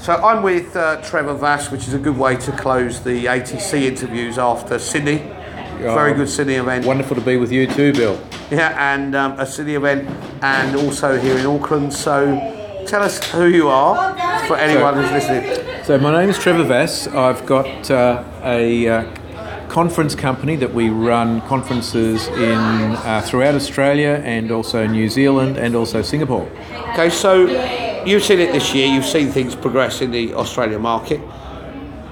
So I'm with uh, Trevor Vas, which is a good way to close the ATC interviews after Sydney. Very good Sydney event. Wonderful to be with you too, Bill. Yeah, and um, a Sydney event, and also here in Auckland. So tell us who you are for anyone who's listening. So my name is Trevor Vas. I've got uh, a uh, conference company that we run conferences in uh, throughout Australia and also New Zealand and also Singapore. Okay, so you've seen it this year. You've seen things progress in the Australian market.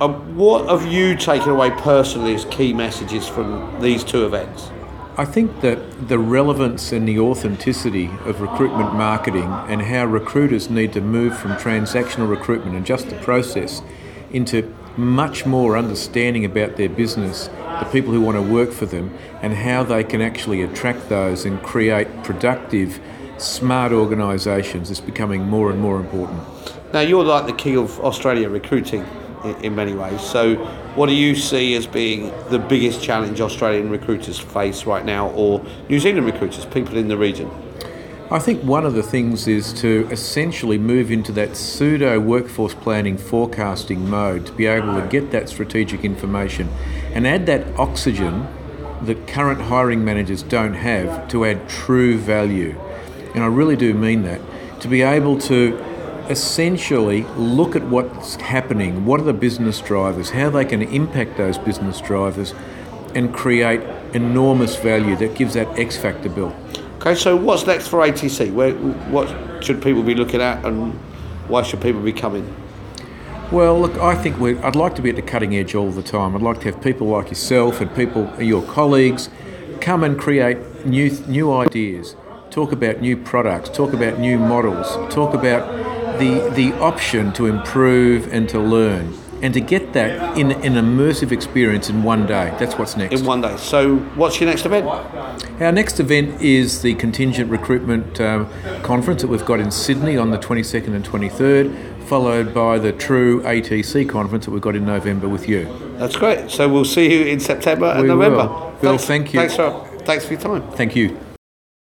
Um, what have you taken away personally as key messages from these two events? I think that the relevance and the authenticity of recruitment marketing and how recruiters need to move from transactional recruitment and just the process into much more understanding about their business, the people who want to work for them, and how they can actually attract those and create productive, smart organisations is becoming more and more important. Now, you're like the king of Australia recruiting in, in many ways. So, what do you see as being the biggest challenge Australian recruiters face right now, or New Zealand recruiters, people in the region? I think one of the things is to essentially move into that pseudo workforce planning forecasting mode to be able to get that strategic information and add that oxygen that current hiring managers don't have to add true value. And I really do mean that. To be able to essentially look at what's happening, what are the business drivers, how they can impact those business drivers, and create enormous value that gives that X factor bill. Okay, so what's next for ATC? Where, what should people be looking at, and why should people be coming? Well, look, I think I'd like to be at the cutting edge all the time. I'd like to have people like yourself and people, your colleagues, come and create new new ideas, talk about new products, talk about new models, talk about the the option to improve and to learn and to get that in an immersive experience in one day. That's what's next. In one day. So, what's your next event? Our next event is the Contingent Recruitment um, Conference that we've got in Sydney on the 22nd and 23rd, followed by the True ATC Conference that we've got in November with you. That's great. So, we'll see you in September and We November. will. Bill, thanks, thank you. Thanks for, thanks for your time. Thank you.